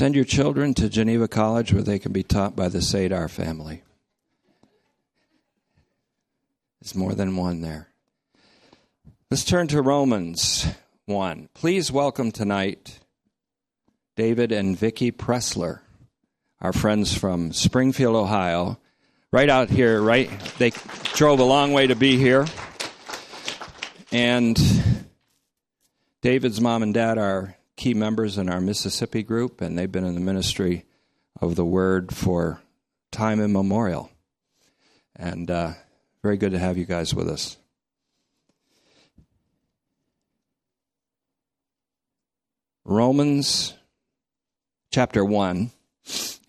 Send your children to Geneva College where they can be taught by the Sadar family. There's more than one there. Let's turn to Romans 1. Please welcome tonight David and Vicki Pressler, our friends from Springfield, Ohio. Right out here, right? They drove a long way to be here. And David's mom and dad are key members in our Mississippi group, and they've been in the ministry of the Word for time immemorial. And uh, very good to have you guys with us. Romans chapter 1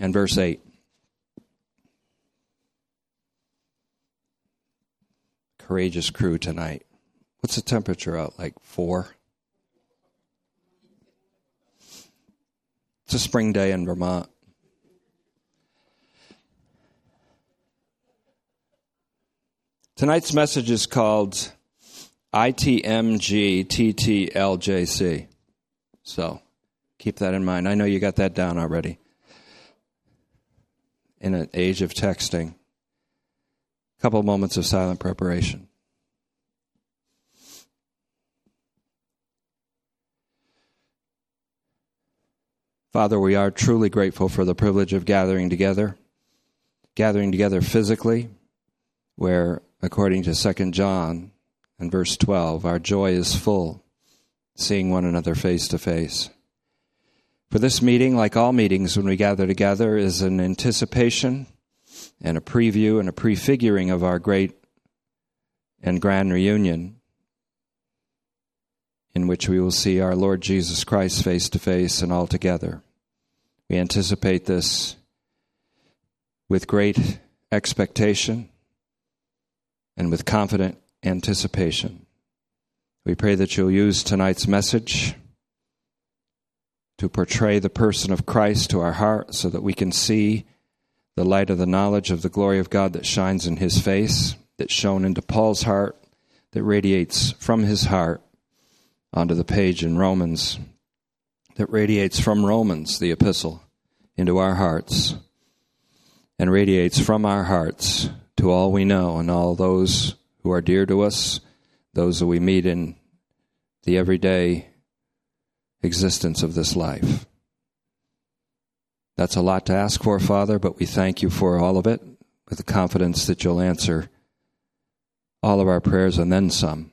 and verse 8. Courageous crew tonight. What's the temperature out? Like four? It's a spring day in Vermont. Tonight's message is called ITMGTTLJC. So keep that in mind. I know you got that down already. In an age of texting, a couple moments of silent preparation. Father, we are truly grateful for the privilege of gathering together, gathering together physically, where, according to 2 John and verse 12, our joy is full, seeing one another face to face. For this meeting, like all meetings when we gather together, is an anticipation and a preview and a prefiguring of our great and grand reunion in which we will see our Lord Jesus Christ face to face and all together. We anticipate this with great expectation and with confident anticipation. We pray that you'll use tonight's message to portray the person of Christ to our heart so that we can see the light of the knowledge of the glory of God that shines in his face, that shone into Paul's heart, that radiates from his heart onto the page in Romans, that radiates from Romans, the epistle, into our hearts, and radiates from our hearts to all we know and all those who are dear to us, those that we meet in the everyday existence of this life. That's a lot to ask for, Father, but we thank you for all of it with the confidence that you'll answer all of our prayers and then some.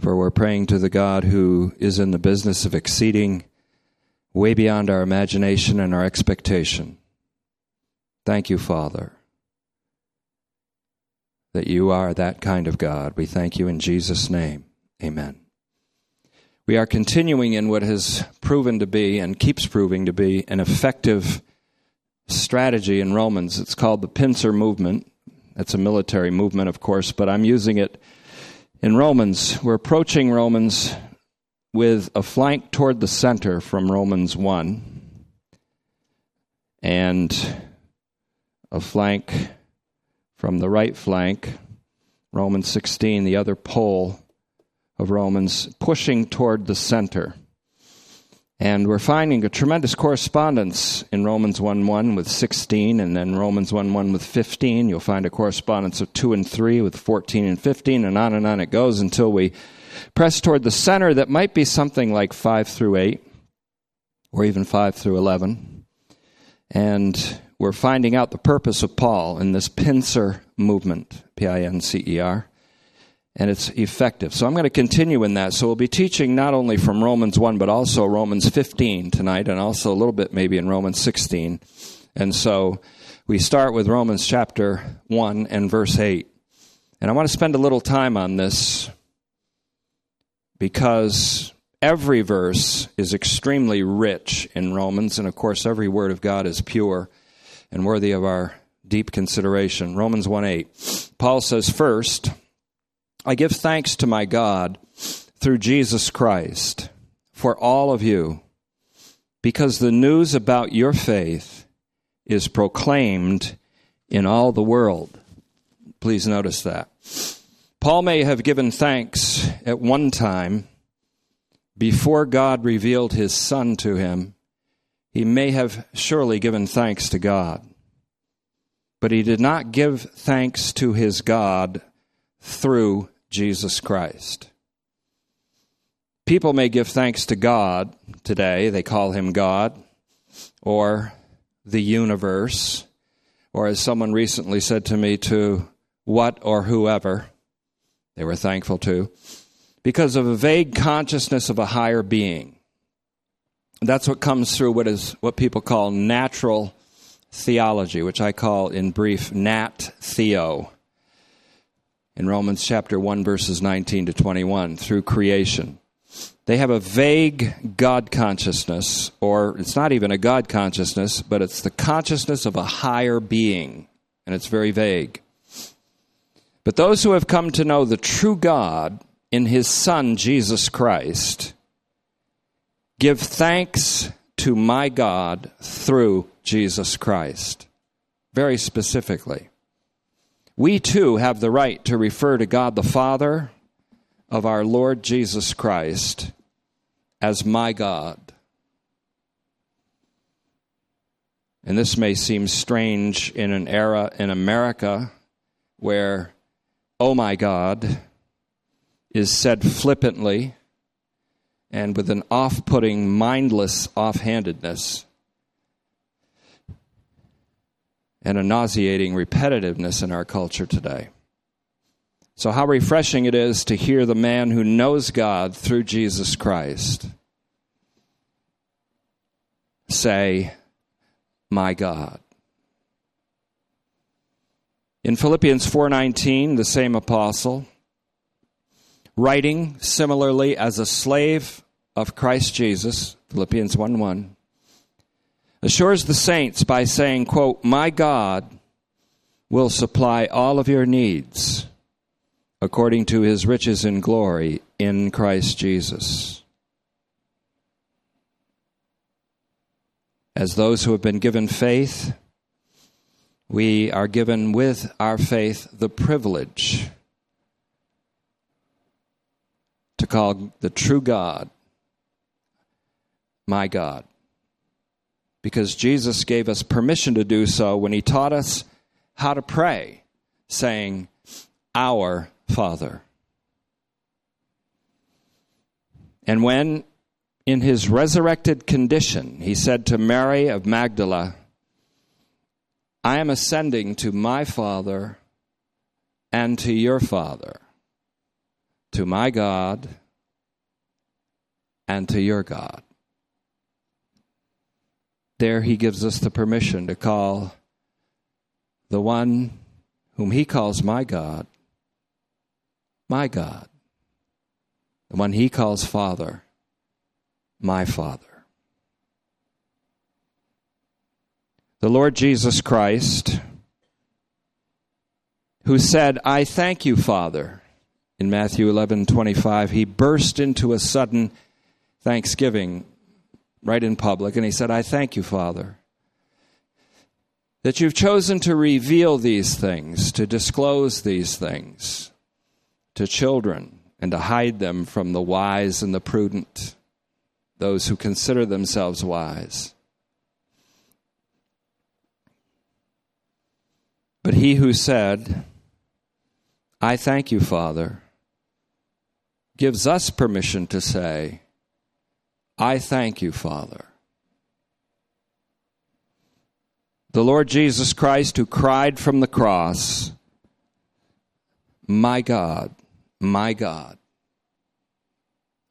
For we're praying to the God who is in the business of exceeding way beyond our imagination and our expectation. Thank you, Father, that you are that kind of God. We thank you in Jesus' name. Amen. We are continuing in what has proven to be and keeps proving to be an effective strategy in Romans. It's called the pincer movement. It's a military movement, of course, but I'm using it in Romans, we're approaching Romans with a flank toward the center from Romans 1 and a flank from the right flank, Romans 16, the other pole of Romans, pushing toward the center. And we're finding a tremendous correspondence in Romans 1 1 with 16, and then Romans 1 1 with 15. You'll find a correspondence of 2 and 3 with 14 and 15, and on and on it goes until we press toward the center that might be something like 5 through 8, or even 5 through 11. And we're finding out the purpose of Paul in this pincer movement, P I N C E R and it's effective. So I'm going to continue in that. So we'll be teaching not only from Romans 1, but also Romans 15 tonight, and also a little bit maybe in Romans 16. And so we start with Romans chapter 1 and verse 8. And I want to spend a little time on this because every verse is extremely rich in Romans, and of course, every word of God is pure and worthy of our deep consideration. Romans 1 8. Paul says, First, I give thanks to my God through Jesus Christ for all of you, because the news about your faith is proclaimed in all the world. Please notice that. Paul may have given thanks at one time before God revealed his Son to him he may have surely given thanks to God. But he did not give thanks to his God through Jesus Christ. People may give thanks to God today, they call him God, or the universe, or as someone recently said to me, to what or whoever they were thankful to, because of a vague consciousness of a higher being. That's what comes through what is what people call natural theology, which I call in brief Nat Theo. In Romans chapter 1 verses 19 to 21 through creation. They have a vague God consciousness, or it's not even a God consciousness, but it's the consciousness of a higher being, and it's very vague. But those who have come to know the true God in his Son, Jesus Christ, give thanks to my God through Jesus Christ. Very specifically. We too have the right to refer to God the Father of our Lord Jesus Christ as my God. And this may seem strange in an era in America where, oh my God, is said flippantly and with an off putting, mindless offhandedness and a nauseating repetitiveness in our culture today. So, how refreshing it is to hear the man who knows God through Jesus Christ say, My God. In Philippians 4:19, the same apostle writing similarly as a slave of Christ Jesus, Philippians 1 1, assures the saints by saying, quote, My God will supply all of your needs according to his riches in glory in Christ Jesus. As those who have been given faith, we are given with our faith the privilege to call the true God my God. Because Jesus gave us permission to do so when he taught us how to pray, saying, Our Father. And when in his resurrected condition he said to Mary of Magdala, I am ascending to my Father and to your Father, to my God and to your God. There he gives us the permission to call the one whom he calls my God my God, the one he calls Father, my Father. The Lord Jesus Christ, who said, I thank you, Father, in Matthew 11 25, he burst into a sudden thanksgiving right in public, and he said, I thank you, Father that you've chosen to reveal these things, to disclose these things to children and to hide them from the wise and the prudent, those who consider themselves wise. But he who said, I thank you, Father, gives us permission to say, I thank you, Father. The Lord Jesus Christ, who cried from the cross, My God, my God,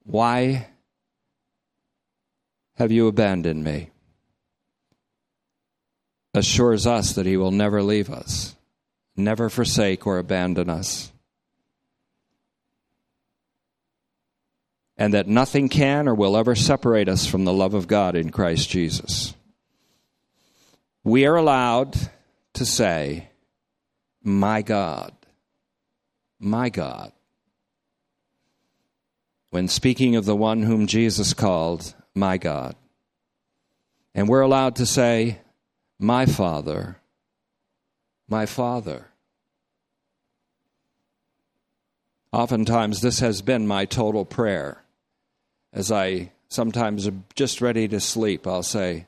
why have you abandoned me? Assures us that he will never leave us, never forsake or abandon us. And that nothing can or will ever separate us from the love of God in Christ Jesus. We are allowed to say, My God, my God when speaking of the one whom Jesus called my God. And we're allowed to say, My Father, my Father. Oftentimes, this has been my total prayer. As I sometimes am just ready to sleep, I'll say,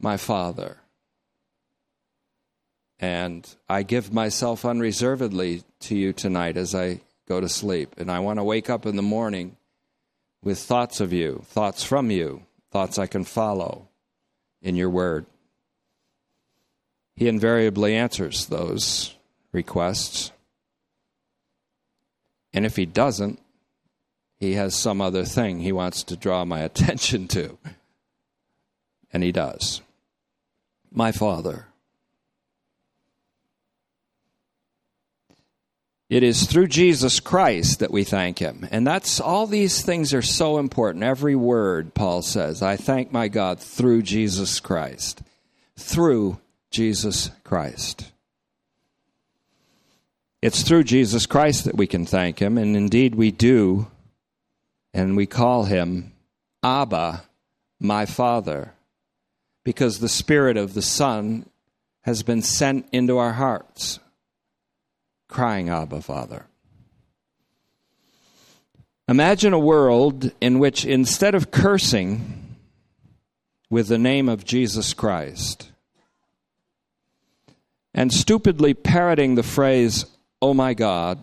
my Father. And I give myself unreservedly to you tonight as I go to sleep. And I want to wake up in the morning with thoughts of you, thoughts from you, thoughts I can follow in your word. He invariably answers those requests. And if he doesn't, he has some other thing he wants to draw my attention to. And he does. My Father. It is through Jesus Christ that we thank him. And that's all these things are so important. Every word, Paul says, I thank my God through Jesus Christ. Through Jesus Christ. It's through Jesus Christ that we can thank him, and indeed we do. And we call him Abba, my Father, because the Spirit of the Son has been sent into our hearts crying, Abba, Father. Imagine a world in which instead of cursing with the name of Jesus Christ and stupidly parroting the phrase, oh my God,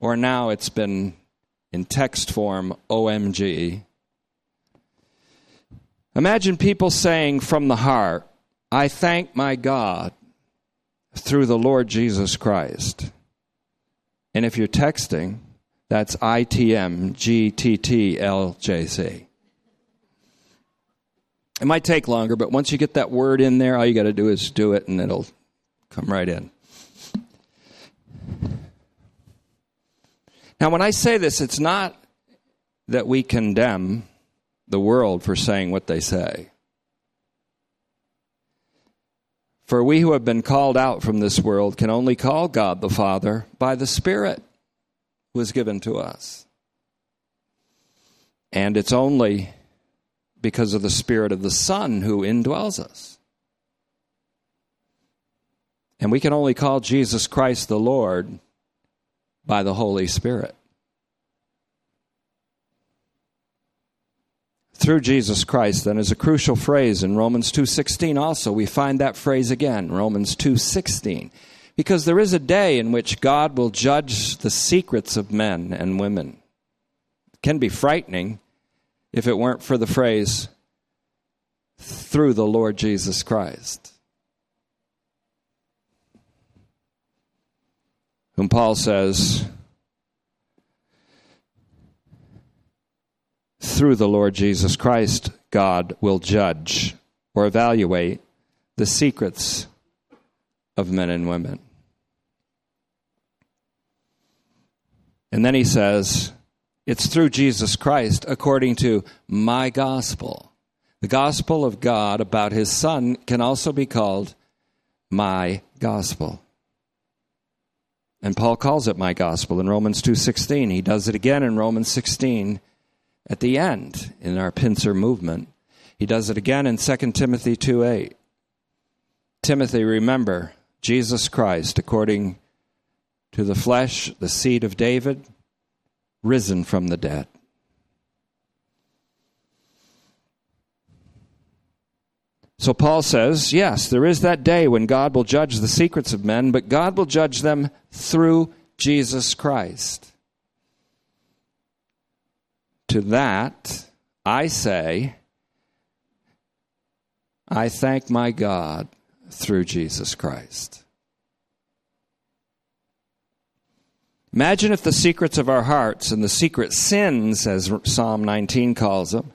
or now it's been in text form, OMG. Imagine people saying from the heart, I thank my God through the Lord Jesus Christ. And if you're texting, that's ITMGTTLJC. It might take longer, but once you get that word in there, all you got to do is do it and it'll come right in. Now, when I say this, it's not that we condemn the world for saying what they say. For we who have been called out from this world can only call God the Father by the Spirit who is given to us. And it's only because of the Spirit of the Son who indwells us. And we can only call Jesus Christ the Lord by the Holy Spirit. through Jesus Christ then is a crucial phrase in Romans 2:16 also. We find that phrase again Romans 2:16 because there is a day in which God will judge the secrets of men and women. It can be frightening if it weren't for the phrase through the Lord Jesus Christ whom Paul says through the Lord Jesus Christ, God will judge or evaluate the secrets of men and women. And then he says, it's through Jesus Christ according to my gospel. The gospel of God about his son can also be called my gospel. And Paul calls it my gospel in Romans 2:16. He does it again in Romans 16 at the end in our pincer movement. He does it again in 2 Timothy 2 8. Timothy, remember Jesus Christ, according to the flesh, the seed of David, risen from the dead. So Paul says, yes, there is that day when God will judge the secrets of men, but God will judge them through Jesus Christ. To that, I say, I thank my God through Jesus Christ. Imagine if the secrets of our hearts and the secret sins, as Psalm 19 calls them,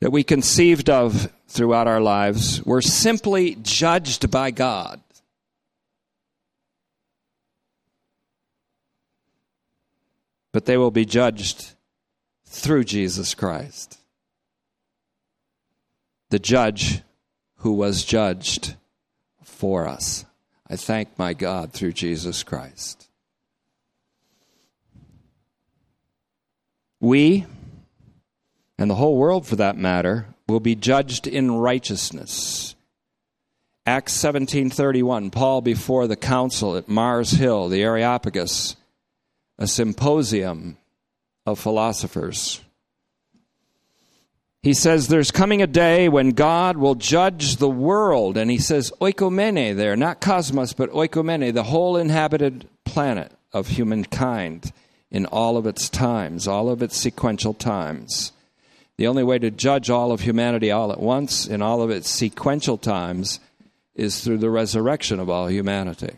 that we conceived of throughout our lives were simply judged by God. But they will be judged through Jesus Christ. The judge who was judged for us. I thank my God through Jesus Christ. We, and the whole world for that matter, will be judged in righteousness. Acts 17:31 Paul before the council at Mars Hill the Areopagus a symposium of philosophers. he says there's coming a day when God will judge the world. And he says oikomene there, not cosmos, but oikomene, the whole inhabited planet of humankind in all of its times, all of its sequential times. The only way to judge all of humanity all at once in all of its sequential times is through the resurrection of all humanity.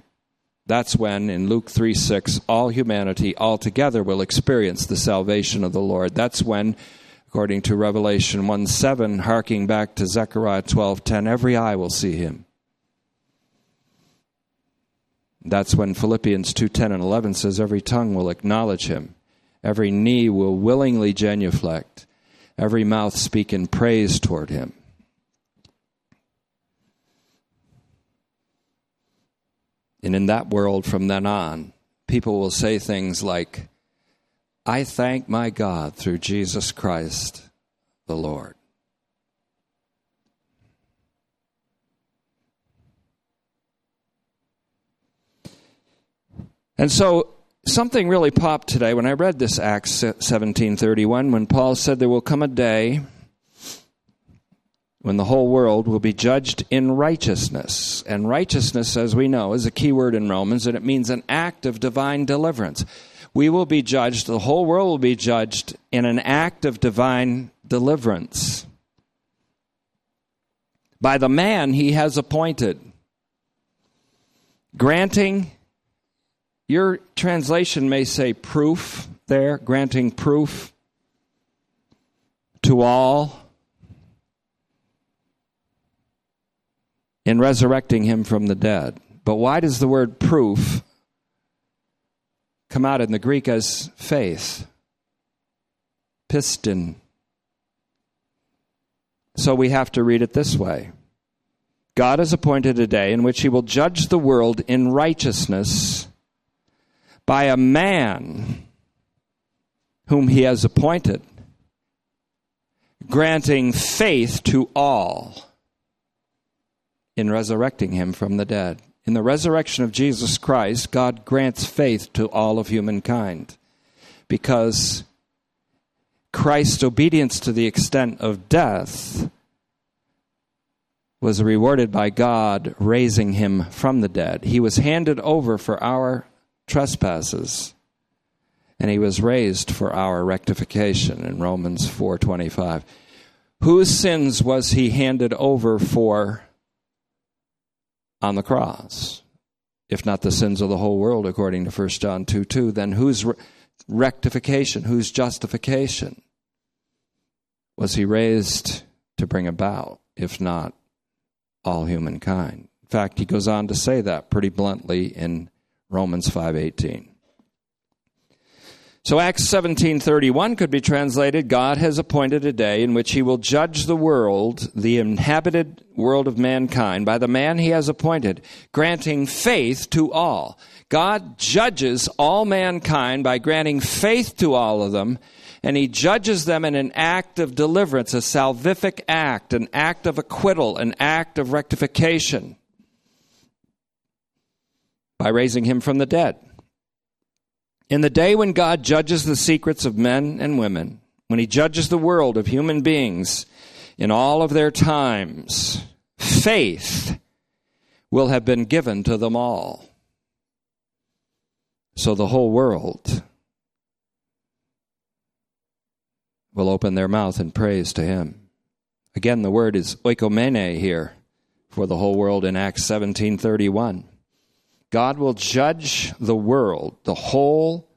That's when, in Luke 3 6, all humanity altogether will experience the salvation of the Lord. That's when according to Revelation 1 7, harking back to Zechariah twelve ten, every eye will see him. That's when Philippians 2 10 and 11 says, every tongue will acknowledge him, every knee will willingly genuflect, every mouth speak in praise toward him. And in that world from then on, people will say things like, I thank my God through Jesus Christ the Lord. And so something really popped today when I read this Acts 17:31 when Paul said there will come a day when the whole world will be judged in righteousness. And righteousness as we know is a key word in Romans and it means an act of divine deliverance we will be judged, the whole world will be judged in an act of divine deliverance by the man he has appointed, granting, your translation may say proof there, granting proof to all in resurrecting him from the dead. But why does the word proof come out in the Greek as faith, piston. So we have to read it this way God has appointed a day in which he will judge the world in righteousness by a man whom he has appointed, granting faith to all in resurrecting him from the dead. In the resurrection of Jesus Christ, God grants faith to all of humankind because Christ's obedience to the extent of death was rewarded by God raising him from the dead. He was handed over for our trespasses and he was raised for our rectification in Romans 4:25. Whose sins was he handed over for on the cross. If not the sins of the whole world, according to 1 John 2 2, then whose rectification, whose justification was he raised to bring about, if not all humankind? In fact, he goes on to say that pretty bluntly in Romans 5:18. So Acts 17:31 could be translated God has appointed a day in which he will judge the world, the inhabited world of mankind by the man he has appointed, granting faith to all. God judges all mankind by granting faith to all of them, and he judges them in an act of deliverance, a salvific act, an act of acquittal, an act of rectification by raising him from the dead. In the day when God judges the secrets of men and women, when he judges the world of human beings in all of their times, faith will have been given to them all. So the whole world will open their mouth in praise to him. Again, the word is oikomene here for the whole world in Acts 17:31. God will judge the world, the whole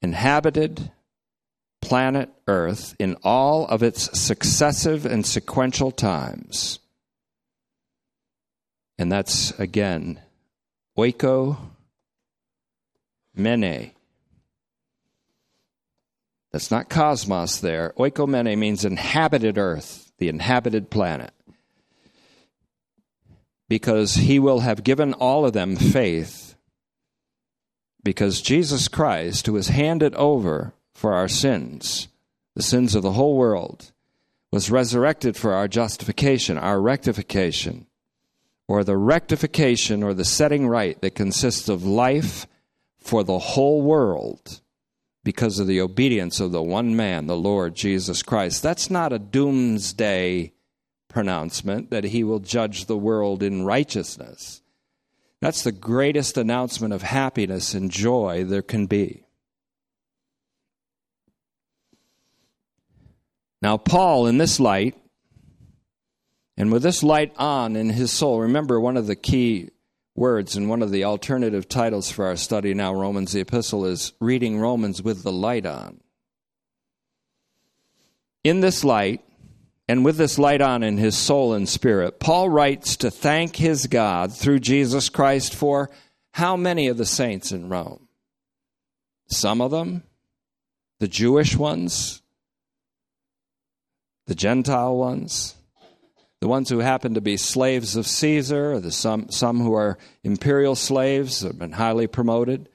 inhabited planet Earth, in all of its successive and sequential times. And that's again, oiko mene. That's not cosmos there. Oikomene means inhabited earth, the inhabited planet because he will have given all of them faith. Because Jesus Christ, who was handed over for our sins, the sins of the whole world, was resurrected for our justification, our rectification, or the rectification or the setting right that consists of life for the whole world because of the obedience of the one man, the Lord Jesus Christ. That's not a doomsday pronouncement that he will judge the world in righteousness. That's the greatest announcement of happiness and joy there can be. Now, Paul, in this light, and with this light on in his soul, remember one of the key words and one of the alternative titles for our study now, Romans the Epistle, is Reading Romans with the Light On. In this light, and with this light on in his soul and spirit, Paul writes to thank his God through Jesus Christ for how many of the saints in Rome? Some of them, the Jewish ones, the Gentile ones, the ones who happen to be slaves of Caesar, the some, some who are imperial slaves have been highly promoted,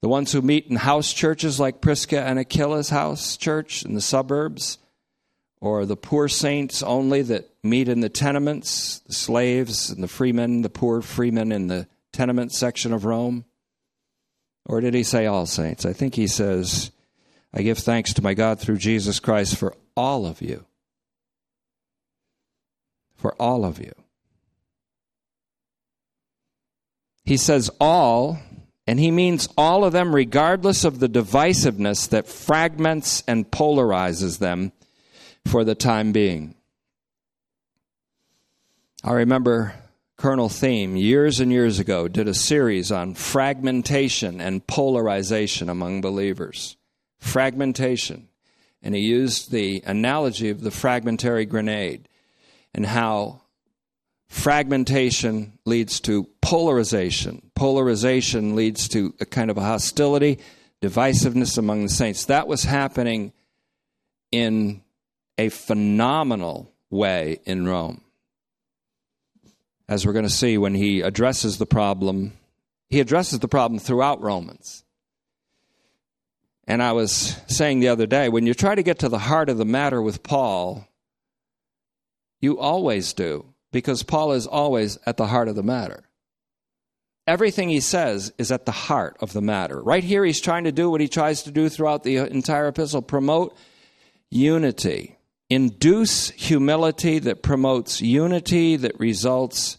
the ones who meet in house churches like Prisca and Aquila's house church in the suburbs, or the poor saints only that meet in the tenements, the slaves and the freemen, the poor freemen in the tenement section of Rome? Or did he say all saints? I think he says, I give thanks to my God through Jesus Christ for all of you for all of you. He says all, and he means all of them, regardless of the divisiveness that fragments and polarizes them for the time being. I remember Colonel Thieme years and years ago did a series on fragmentation and polarization among believers. Fragmentation. And he used the analogy of the fragmentary grenade and how fragmentation leads to polarization. Polarization leads to a kind of a hostility, divisiveness among the saints. That was happening in a phenomenal way in Rome. As we're going to see when he addresses the problem, he addresses the problem throughout Romans. And I was saying the other day, when you try to get to the heart of the matter with Paul, you always do, because Paul is always at the heart of the matter. Everything he says is at the heart of the matter. Right here, he's trying to do what he tries to do throughout the entire epistle promote unity, induce humility that promotes unity that results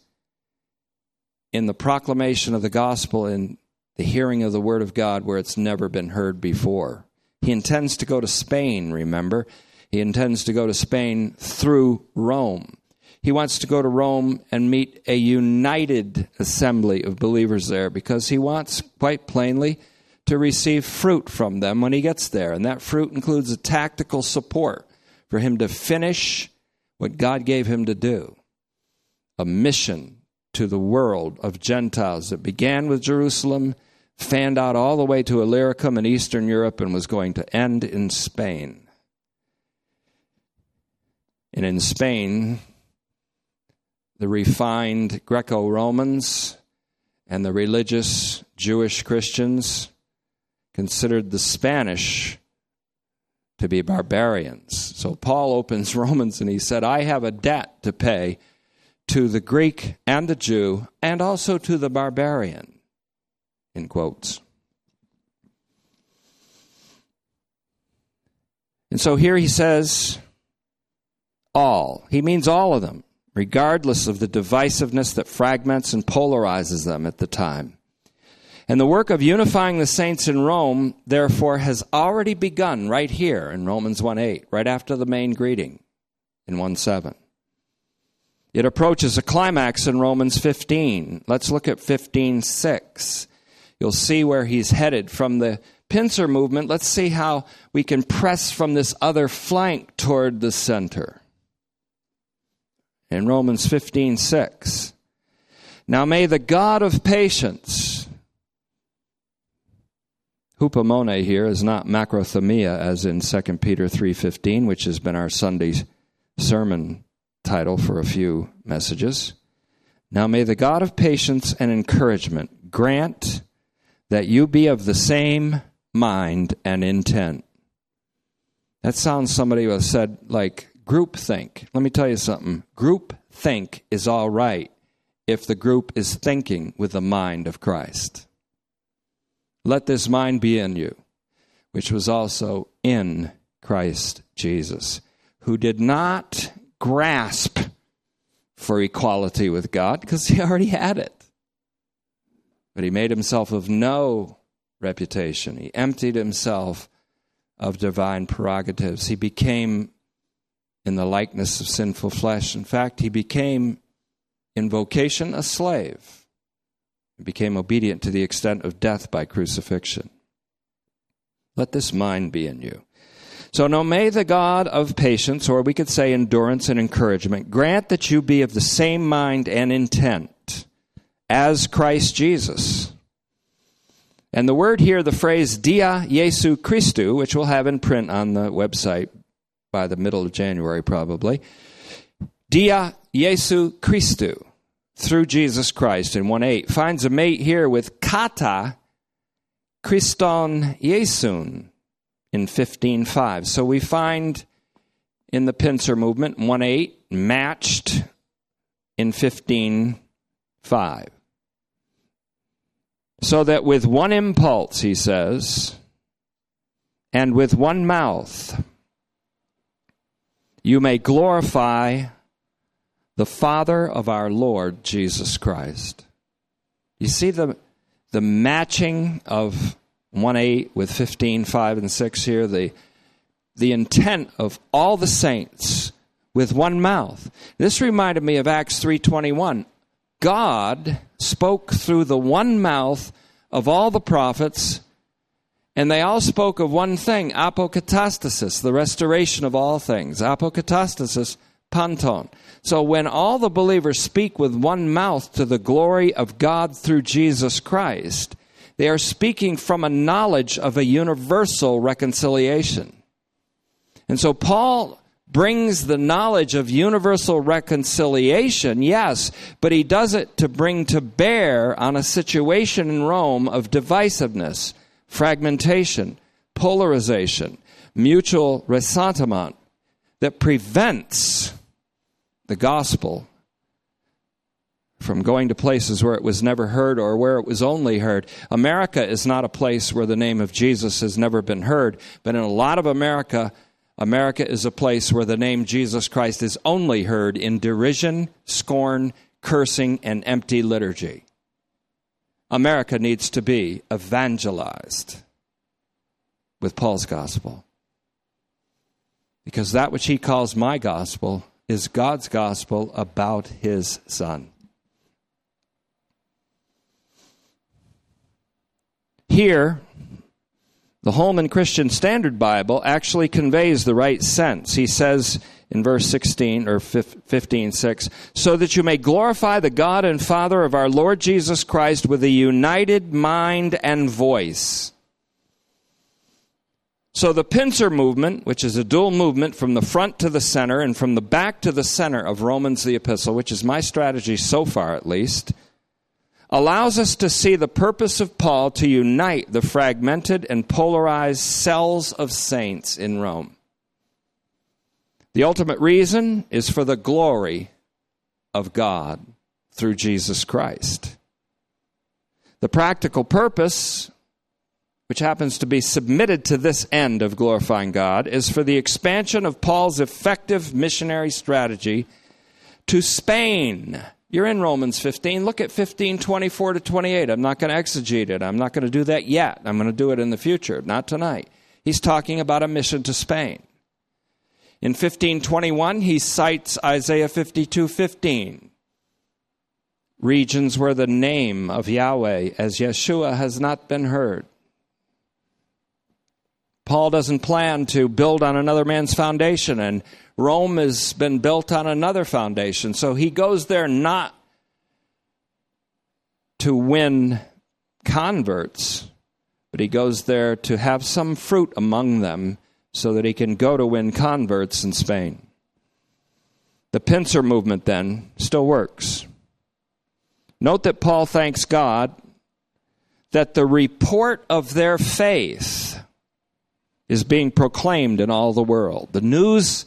in the proclamation of the gospel in the hearing of the word of God where it's never been heard before. He intends to go to Spain, remember, he intends to go to Spain through Rome. He wants to go to Rome and meet a united assembly of believers there because he wants, quite plainly, to receive fruit from them when he gets there. And that fruit includes a tactical support for him to finish what God gave him to do a mission to the world of Gentiles that began with Jerusalem, fanned out all the way to Illyricum in Eastern Europe, and was going to end in Spain. And in Spain, the refined Greco Romans and the religious Jewish Christians considered the Spanish to be barbarians. So Paul opens Romans and he said, I have a debt to pay to the Greek and the Jew and also to the barbarian, in quotes. And so here he says, all. He means all of them, regardless of the divisiveness that fragments and polarizes them at the time. And the work of unifying the saints in Rome, therefore, has already begun right here in Romans 1 8, right after the main greeting in 1 7. It approaches a climax in Romans 15. Let's look at 15 6. You'll see where he's headed from the pincer movement. Let's see how we can press from this other flank toward the center in Romans 15 6. Now may the God of patience, hupomone here is not macrothumia as in 2 Peter 3.15, which has been our Sunday sermon title for a few messages. Now may the God of patience and encouragement grant that you be of the same mind and intent. That sounds somebody who said like Group think. Let me tell you something. Group think is all right if the group is thinking with the mind of Christ. Let this mind be in you, which was also in Christ Jesus, who did not grasp for equality with God because he already had it. But he made himself of no reputation. He emptied himself of divine prerogatives. He became in the likeness of sinful flesh. In fact, he became in vocation a slave. Became obedient to the extent of death by crucifixion. Let this mind be in you. So, now may the God of patience, or we could say endurance and encouragement, grant that you be of the same mind and intent as Christ Jesus. And the word here, the phrase dia Jesu Christu, which we'll have in print on the website by the middle of January probably, dia Jesu Christu, through Jesus Christ in 1 8, finds a mate here with kata Christon Jesun in 15.5. So we find in the pincer movement 1 8 matched in 15.5. So that with one impulse, he says, and with one mouth, you may glorify the Father of our Lord Jesus Christ. You see the the matching of 1 8 with 15, 5, and 6 here, the, the intent of all the saints with one mouth. This reminded me of Acts 3:21. God spoke through the one mouth of all the prophets, and they all spoke of one thing, apokatastasis, the restoration of all things. Apokatastasis, panton. So when all the believers speak with one mouth to the glory of God through Jesus Christ, they are speaking from a knowledge of a universal reconciliation. And so Paul brings the knowledge of universal reconciliation, yes, but he does it to bring to bear on a situation in Rome of divisiveness, fragmentation, polarization, mutual ressentiment that prevents the gospel from going to places where it was never heard or where it was only heard. America is not a place where the name of Jesus has never been heard, but in a lot of America, America is a place where the name Jesus Christ is only heard in derision, scorn, cursing, and empty liturgy. America needs to be evangelized with Paul's gospel. Because that which he calls my gospel is God's gospel about his son. Here, the Holman Christian Standard Bible actually conveys the right sense. He says in verse 16 or 15, 6, so that you may glorify the God and Father of our Lord Jesus Christ with a united mind and voice. So the pincer movement, which is a dual movement from the front to the center and from the back to the center of Romans the epistle, which is my strategy so far at least, allows us to see the purpose of Paul to unite the fragmented and polarized cells of saints in Rome. The ultimate reason is for the glory of God through Jesus Christ. The practical purpose which happens to be submitted to this end of glorifying God, is for the expansion of Paul's effective missionary strategy to Spain. You're in Romans 15. Look at 15, 24 to 28. I'm not going to exegete it. I'm not going to do that yet. I'm going to do it in the future, not tonight. He's talking about a mission to Spain. In 1521, he cites Isaiah 52, 15 regions where the name of Yahweh as Yeshua has not been heard. Paul doesn't plan to build on another man's foundation, and Rome has been built on another foundation. So he goes there not to win converts, but he goes there to have some fruit among them so that he can go to win converts in Spain. The pincer movement then still works. Note that Paul thanks God that the report of their faith is being proclaimed in all the world. The news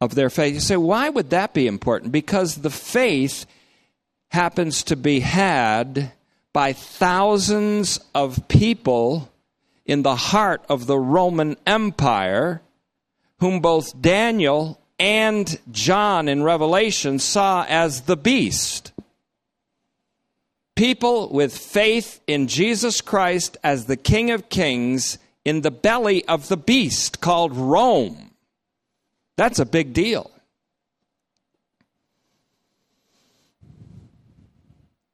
of their faith. You say, why would that be important? Because the faith happens to be had by thousands of people in the heart of the Roman Empire, whom both Daniel and John in Revelation saw as the beast. People with faith in Jesus Christ as the King of Kings in the belly of the beast called Rome. That's a big deal.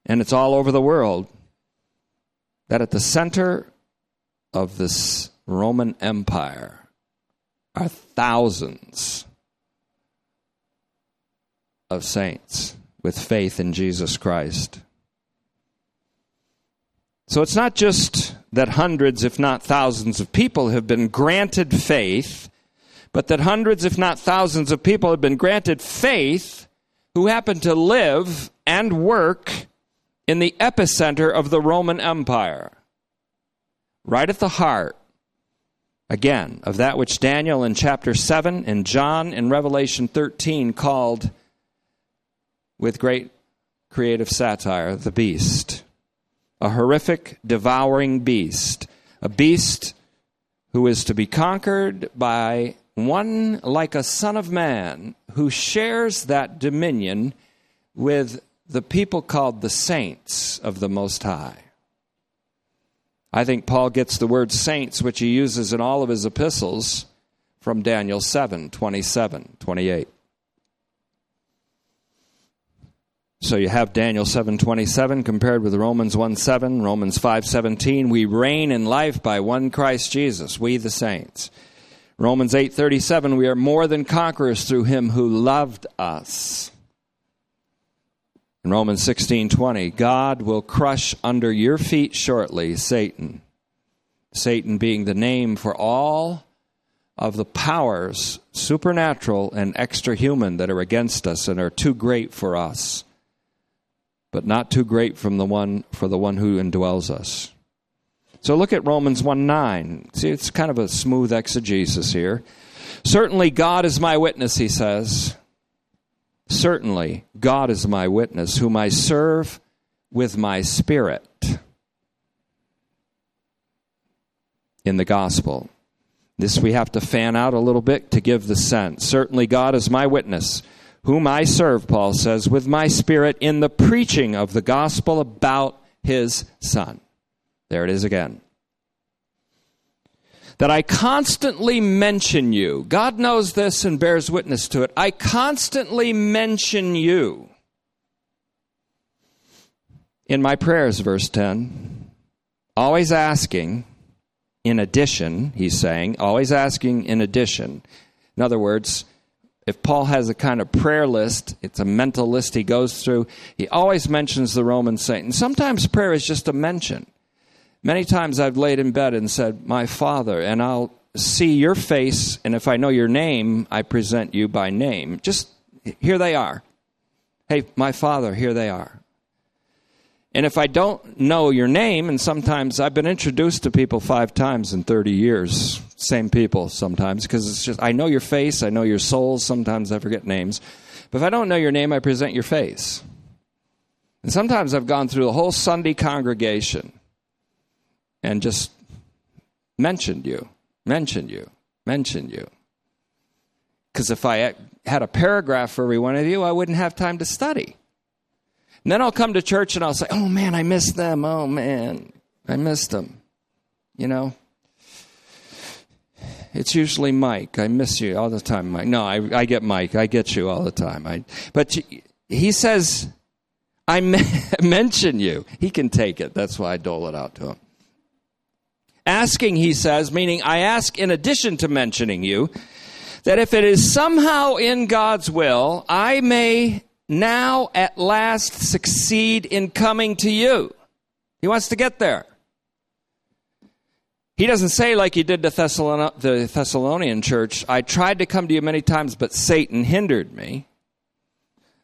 And it's all over the world that at the center of this Roman Empire are thousands of saints with faith in Jesus Christ. So it's not just that hundreds, if not thousands, of people have been granted faith, but that hundreds, if not thousands, of people have been granted faith who happen to live and work in the epicenter of the Roman Empire, right at the heart, again, of that which Daniel in chapter 7 and John in Revelation 13 called, with great creative satire, the beast. A horrific, devouring beast. A beast who is to be conquered by one like a son of man who shares that dominion with the people called the saints of the Most High. I think Paul gets the word saints, which he uses in all of his epistles, from Daniel 7 27, 28. So you have Daniel 7:27 compared with Romans 1:7, Romans 5:17, we reign in life by one Christ Jesus, we the saints. Romans 8:37, we are more than conquerors through him who loved us. In Romans 16:20, God will crush under your feet shortly Satan. Satan being the name for all of the powers, supernatural and extra human, that are against us and are too great for us, but not too great from the one for the one who indwells us. So look at Romans 1 9. See, it's kind of a smooth exegesis here. Certainly, God is my witness, he says. Certainly, God is my witness, whom I serve with my spirit in the gospel. This we have to fan out a little bit to give the sense. Certainly, God is my witness, whom I serve, Paul says, with my spirit in the preaching of the gospel about his Son. There it is again that I constantly mention you. God knows this and bears witness to it. I constantly mention you in my prayers, verse 10. Always asking, in addition, he's saying, always asking in addition. In other words, if Paul has a kind of prayer list, it's a mental list he goes through, he always mentions the Roman saint. And sometimes prayer is just a mention. Many times I've laid in bed and said, My Father, and I'll see your face, and if I know your name, I present you by name. Just here they are. Hey, my Father, here they are. And if I don't know your name, and sometimes I've been introduced to people five times in 30 years, same people sometimes, because it's just, I know your face, I know your souls, sometimes I forget names. But if I don't know your name, I present your face. And sometimes I've gone through the whole Sunday congregation and just mentioned you, mentioned you, mentioned you. Because if I had a paragraph for every one of you, I wouldn't have time to study. And then I'll come to church and I'll say, oh man, I missed them. Oh man, I missed them. You know? It's usually Mike. I miss you all the time, Mike. No, I, I get Mike. I get you all the time. I, but he says, I mention you. He can take it. That's why I dole it out to him. Asking, he says, meaning I ask in addition to mentioning you, that if it is somehow in God's will, I may now at last succeed in coming to you. He wants to get there. He doesn't say, like he did to Thessalon- the Thessalonian church, I tried to come to you many times, but Satan hindered me.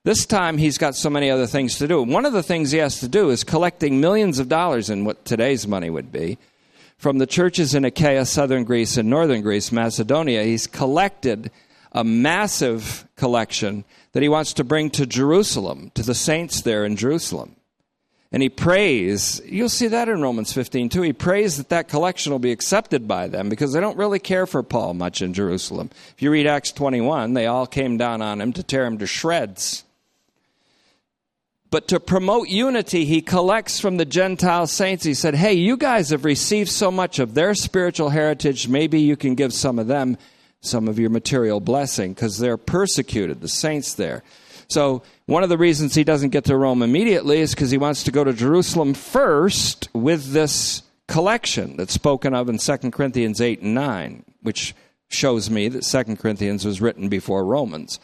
This time he's got so many other things to do. One of the things he has to do is collecting millions of dollars in what today's money would be from the churches in Achaia, southern Greece, and northern Greece, Macedonia. He's collected a massive collection that he wants to bring to Jerusalem, to the saints there in Jerusalem. And he prays. You'll see that in Romans 15 too. He prays that that collection will be accepted by them because they don't really care for Paul much in Jerusalem. If you read Acts 21, they all came down on him to tear him to shreds. But to promote unity, he collects from the Gentile saints. He said, Hey, you guys have received so much of their spiritual heritage. Maybe you can give some of them some of your material blessing because they're persecuted, the saints there. So, one of the reasons he doesn't get to Rome immediately is because he wants to go to Jerusalem first with this collection that's spoken of in 2 Corinthians 8 and 9, which shows me that 2 Corinthians was written before Romans.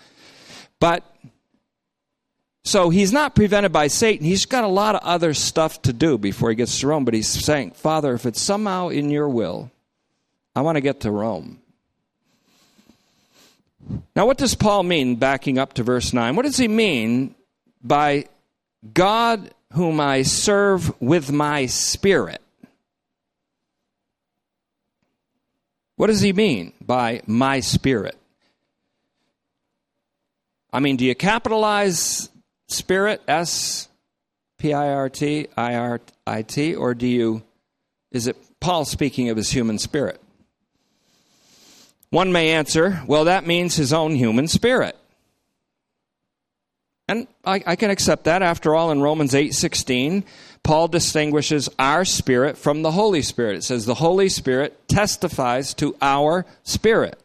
But so he's not prevented by Satan. He's got a lot of other stuff to do before he gets to Rome, but he's saying, Father, if it's somehow in your will, I want to get to Rome. Now, what does Paul mean, backing up to verse 9? What does he mean by God whom I serve with my spirit? What does he mean by my spirit? I mean, do you capitalize spirit, S P I R T I R I T, or do you, is it Paul speaking of his human spirit? One may answer, well, that means his own human spirit. And I, I can accept that. After all, in Romans 8:16, Paul distinguishes our spirit from the Holy Spirit. It says the Holy Spirit testifies to our spirit,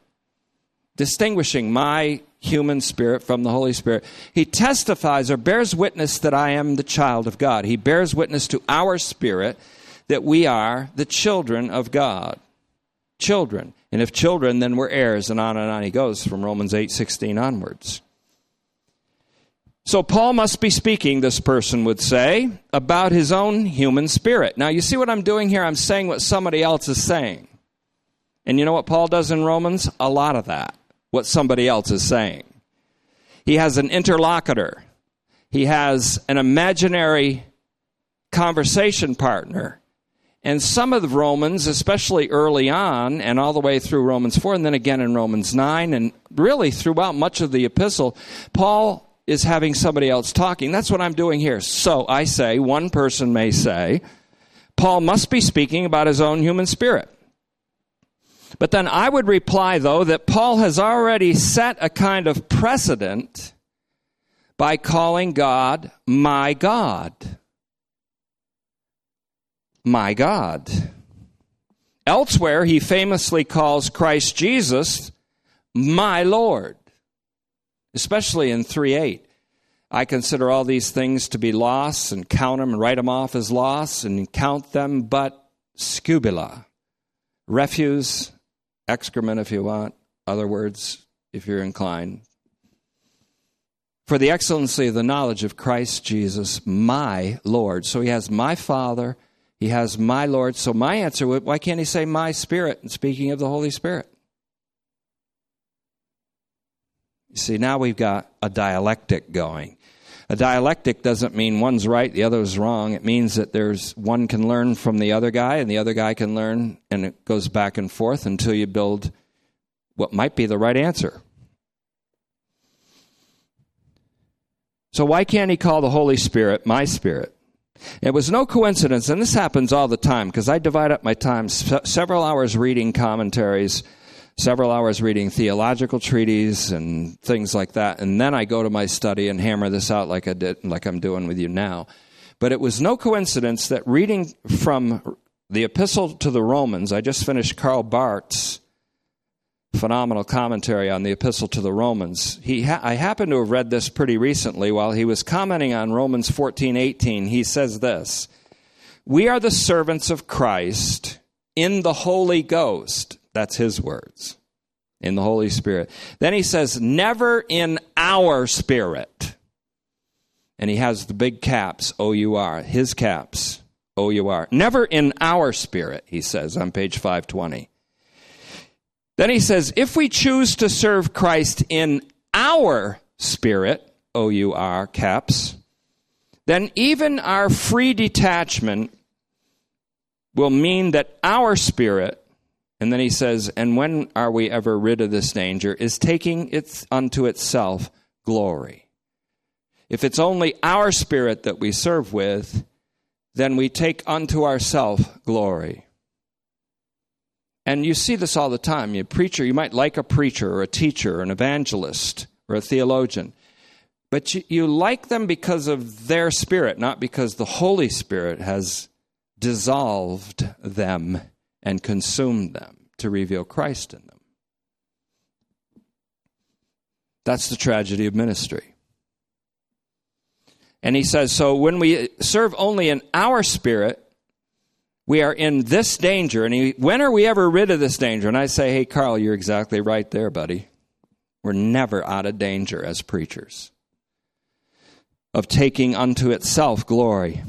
distinguishing my human spirit from the Holy Spirit. He testifies or bears witness that I am the child of God. He bears witness to our spirit that we are the children of God. Children. And if children, then we're heirs, and on and on he goes from Romans 8 16 onwards. So Paul must be speaking, this person would say, about his own human spirit. Now, you see what I'm doing here? I'm saying what somebody else is saying. And you know what Paul does in Romans? A lot of that what somebody else is saying. He has an interlocutor, he has an imaginary conversation partner. And some of the Romans, especially early on and all the way through Romans 4, and then again in Romans 9, and really throughout much of the epistle, Paul is having somebody else talking. That's what I'm doing here. So I say, one person may say, Paul must be speaking about his own human spirit. But then I would reply, though, that Paul has already set a kind of precedent by calling God my God. My God. Elsewhere, he famously calls Christ Jesus my Lord, especially in 3 8. I consider all these things to be loss and count them and write them off as loss and count them but skubala, refuse excrement if you want, other words if you're inclined. For the excellency of the knowledge of Christ Jesus, my Lord. So he has my Father, he has my Lord. So my answer would, why can't he say my Spirit? And speaking of the Holy Spirit. You see, now we've got a dialectic going. A dialectic doesn't mean one's right, the other's wrong. It means that there's one can learn from the other guy, and the other guy can learn, and it goes back and forth until you build what might be the right answer. So, why can't he call the Holy Spirit my spirit? It was no coincidence, and this happens all the time because I divide up my time several hours reading commentaries several hours reading theological treatises and things like that, and then I go to my study and hammer this out like I did, like I'm doing with you now. But it was no coincidence that reading from the Epistle to the Romans, I just finished Karl Barth's phenomenal commentary on the Epistle to the Romans. He ha- I happen to have read this pretty recently while he was commenting on Romans 14:18. He says this: "We are the servants of Christ in the Holy Ghost." That's his words in the Holy Spirit. Then he says, never in our spirit. And he has the big caps, O U R, his caps, O U R. Never in our spirit, he says on page 520. Then he says, if we choose to serve Christ in our spirit, O U R, caps, then even our free detachment will mean that our spirit and then he says, And when are we ever rid of this danger? Is taking it unto itself glory. If it's only our spirit that we serve with, then we take unto ourselves glory. And you see this all the time. You preacher, you might like a preacher or a teacher or an evangelist or a theologian, but you, you like them because of their spirit, not because the Holy Spirit has dissolved them and consumed them to reveal Christ in them. That's the tragedy of ministry. And he says, so when we serve only in our spirit, we are in this danger. And he, when are we ever rid of this danger? And I say, hey, Karl, you're exactly right there, buddy. We're never out of danger as preachers of taking unto itself glory.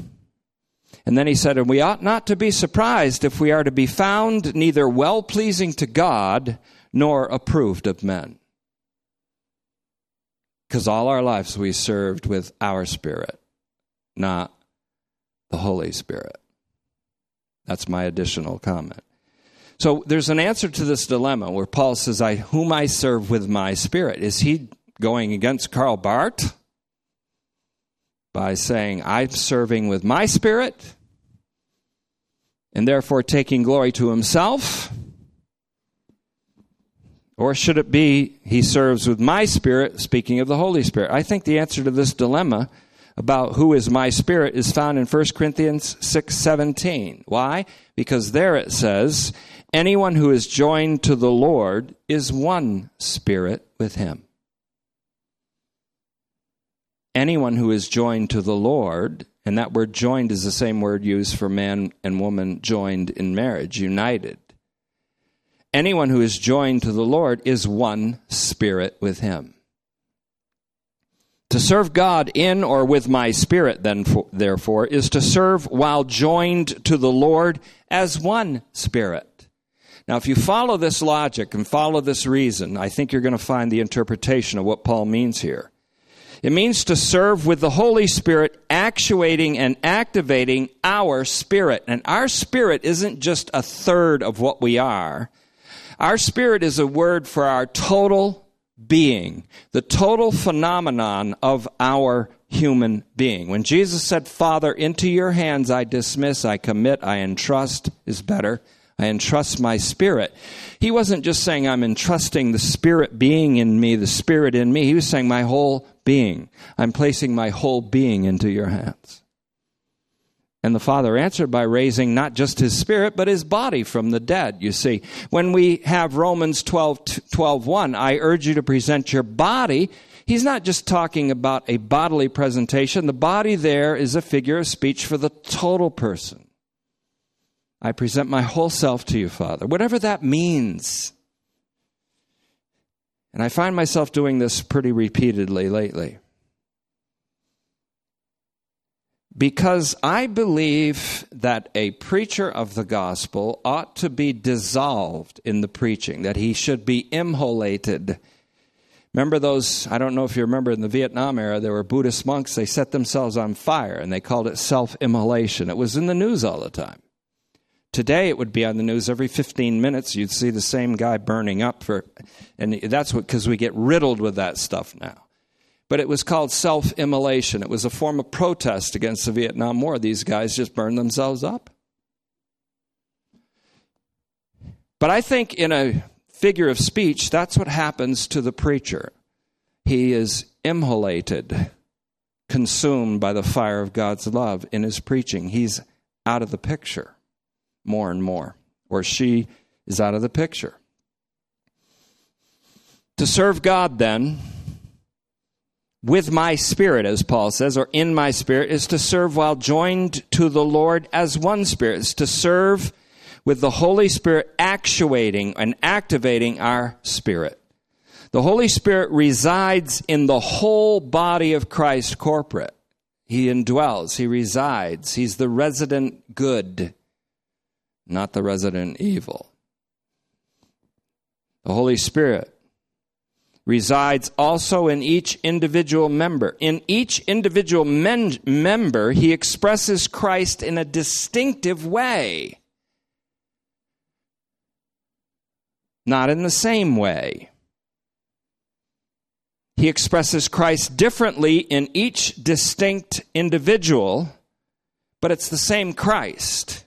And then he said, And we ought not to be surprised if we are to be found neither well pleasing to God nor approved of men. Because all our lives we served with our spirit, not the Holy Spirit. That's my additional comment. So there's an answer to this dilemma where Paul says, I whom I serve with my spirit. Is he going against Karl Barth by saying, I'm serving with my spirit? and therefore taking glory to himself? Or should it be he serves with my spirit, speaking of the Holy Spirit? I think the answer to this dilemma about who is my spirit is found in 1 Corinthians 6:17. Why? Because there it says, anyone who is joined to the Lord is one spirit with him. Anyone who is joined to the Lord and that word joined is the same word used for man and woman joined in marriage, united. Anyone who is joined to the Lord is one spirit with him. To serve God in or with my spirit, then, for, therefore, is to serve while joined to the Lord as one spirit. Now, if you follow this logic and follow this reason, I think you're going to find the interpretation of what Paul means here. It means to serve with the Holy Spirit actuating and activating our spirit. And our spirit isn't just a third of what we are. Our spirit is a word for our total being, the total phenomenon of our human being. When Jesus said, Father, into your hands I dismiss, I commit, I entrust, is better. I entrust my spirit. He wasn't just saying, I'm entrusting the spirit being in me, the spirit in me. He was saying, my whole being. I'm placing my whole being into your hands. And the Father answered by raising not just his spirit, but his body from the dead. You see, when we have Romans 12, 12 1, I urge you to present your body. He's not just talking about a bodily presentation. The body there is a figure of speech for the total person. I present my whole self to you, Father. Whatever that means. And I find myself doing this pretty repeatedly lately. Because I believe that a preacher of the gospel ought to be dissolved in the preaching, that he should be immolated. Remember those, I don't know if you remember in the Vietnam era, there were Buddhist monks, they set themselves on fire and they called it self immolation. It was in the news all the time. Today it would be on the news every 15 minutes. You'd see the same guy burning up for, and that's what, because we get riddled with that stuff now. But it was called self immolation. It was a form of protest against the Vietnam War. These guys just burned themselves up. But I think in a figure of speech, that's what happens to the preacher. He is immolated, consumed by the fire of God's love in his preaching. He's out of the picture more and more, or she is out of the picture. To serve God, then, with my spirit, as Paul says, or in my spirit, is to serve while joined to the Lord as one spirit. is to serve with the Holy Spirit actuating and activating our spirit. The Holy Spirit resides in the whole body of Christ corporate. He indwells, He resides, He's the resident good not the resident evil. The Holy Spirit resides also in each individual member. In each individual men- member, he expresses Christ in a distinctive way, not in the same way. He expresses Christ differently in each distinct individual but it's the same Christ.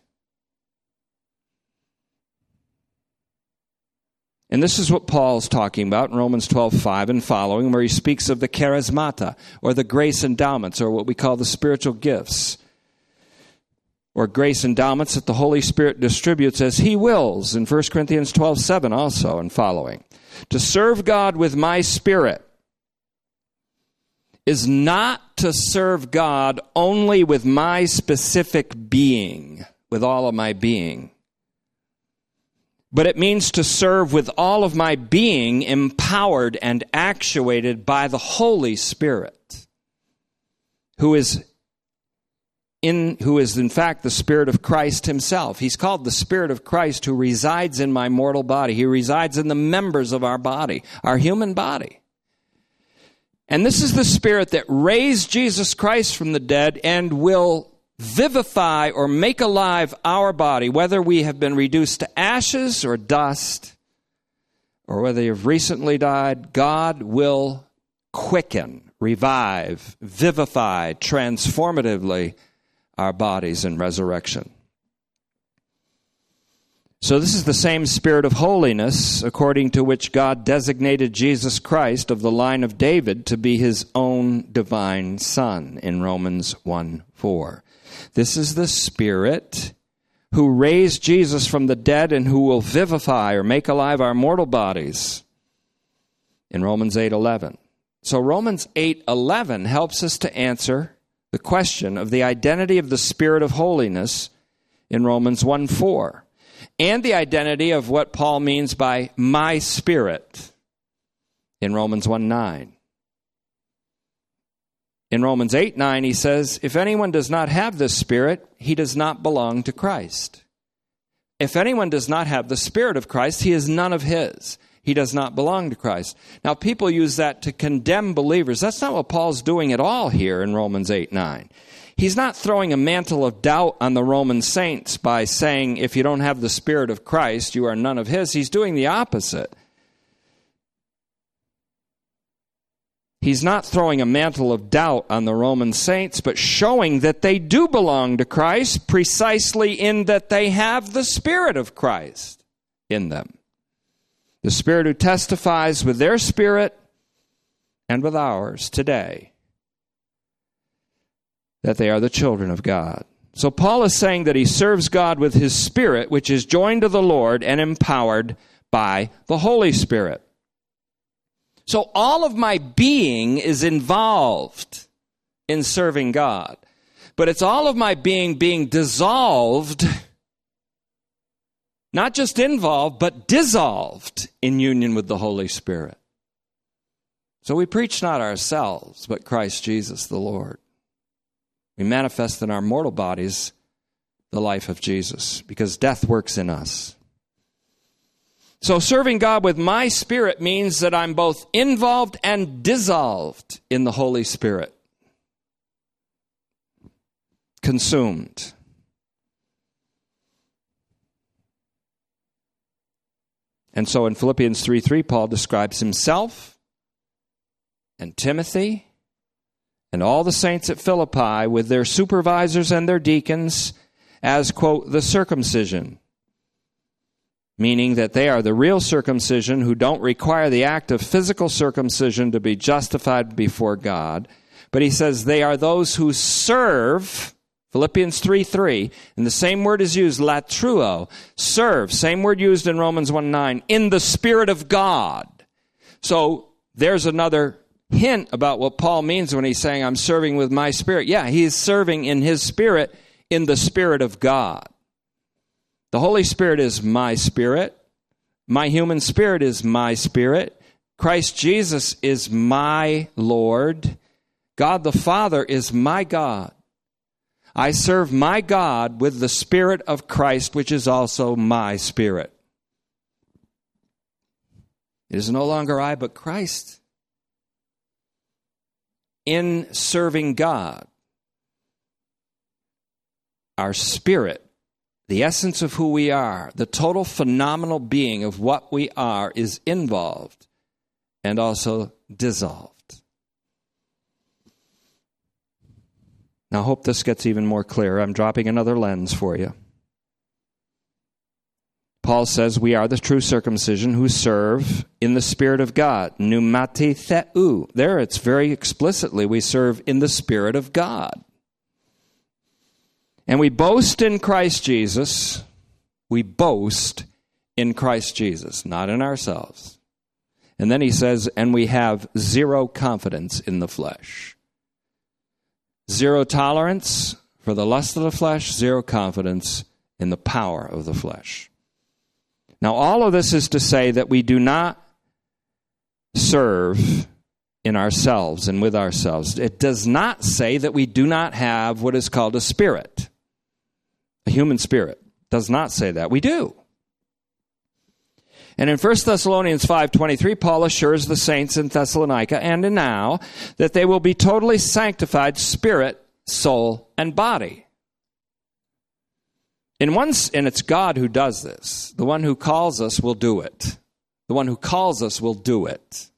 And this is what Paul's talking about in Romans 12, 5 and following, where he speaks of the charismata, or the grace endowments, or what we call the spiritual gifts, or grace endowments that the Holy Spirit distributes as he wills in 1 Corinthians 12, 7 also and following. To serve God with my spirit is not to serve God only with my specific being, with all of my being but it means to serve with all of my being, empowered and actuated by the Holy Spirit, who is in who is in fact the spirit of Christ himself. He's called the spirit of Christ who resides in my mortal body. He resides in the members of our body, our human body. And this is the spirit that raised Jesus Christ from the dead and will vivify or make alive our body, whether we have been reduced to ashes or dust, or whether you've recently died, God will quicken, revive, vivify transformatively our bodies in resurrection. So, this is the same spirit of holiness according to which God designated Jesus Christ of the line of David to be his own divine son in Romans 1 4. This is the Spirit who raised Jesus from the dead and who will vivify or make alive our mortal bodies in Romans 8:11. So Romans 8:11 helps us to answer the question of the identity of the spirit of holiness in Romans 1:4 and the identity of what Paul means by my spirit in Romans 1:9. In Romans 8 9, he says, If anyone does not have this Spirit, he does not belong to Christ. If anyone does not have the Spirit of Christ, he is none of his. He does not belong to Christ. Now, people use that to condemn believers. That's not what Paul's doing at all here in Romans 8 9. He's not throwing a mantle of doubt on the Roman saints by saying, if you don't have the Spirit of Christ, you are none of his. He's doing the opposite. He's not throwing a mantle of doubt on the Roman saints, but showing that they do belong to Christ precisely in that they have the Spirit of Christ in them. The Spirit who testifies with their spirit and with ours today that they are the children of God. So Paul is saying that he serves God with his Spirit, which is joined to the Lord and empowered by the Holy Spirit. So all of my being is involved in serving God. But it's all of my being being dissolved, not just involved, but dissolved in union with the Holy Spirit. So we preach not ourselves, but Christ Jesus the Lord. We manifest in our mortal bodies the life of Jesus because death works in us. So serving God with my spirit means that I'm both involved and dissolved in the Holy Spirit. Consumed. And so in Philippians 3 3, Paul describes himself and Timothy and all the saints at Philippi with their supervisors and their deacons as, quote, the circumcision meaning that they are the real circumcision who don't require the act of physical circumcision to be justified before God. But he says they are those who serve, Philippians 3 3, and the same word is used, latreuo, serve, same word used in Romans 1 9, in the Spirit of God. So there's another hint about what Paul means when he's saying, I'm serving with my spirit. Yeah, he's serving in his spirit, in the Spirit of God. The Holy Spirit is my spirit. My human spirit is my spirit. Christ Jesus is my Lord. God the Father is my God. I serve my God with the Spirit of Christ, which is also my spirit. It is no longer I, but Christ. In serving God, our spirit the essence of who we are, the total phenomenal being of what we are, is involved and also dissolved. Now, I hope this gets even more clear. I'm dropping another lens for you. Paul says we are the true circumcision who serve in the Spirit of God. Pneumati theou. There it's very explicitly we serve in the Spirit of God. And we boast in Christ Jesus. We boast in Christ Jesus, not in ourselves. And then he says, and we have zero confidence in the flesh. Zero tolerance for the lust of the flesh, zero confidence in the power of the flesh. Now, all of this is to say that we do not serve in ourselves and with ourselves. It does not say that we do not have what is called a spirit, a human spirit. Does not say that. We do. And in 1 Thessalonians 5:23 Paul assures the saints in Thessalonica and in now that they will be totally sanctified spirit, soul, and body. In one, and it's God who does this. The one who calls us will do it. The one who calls us will do it.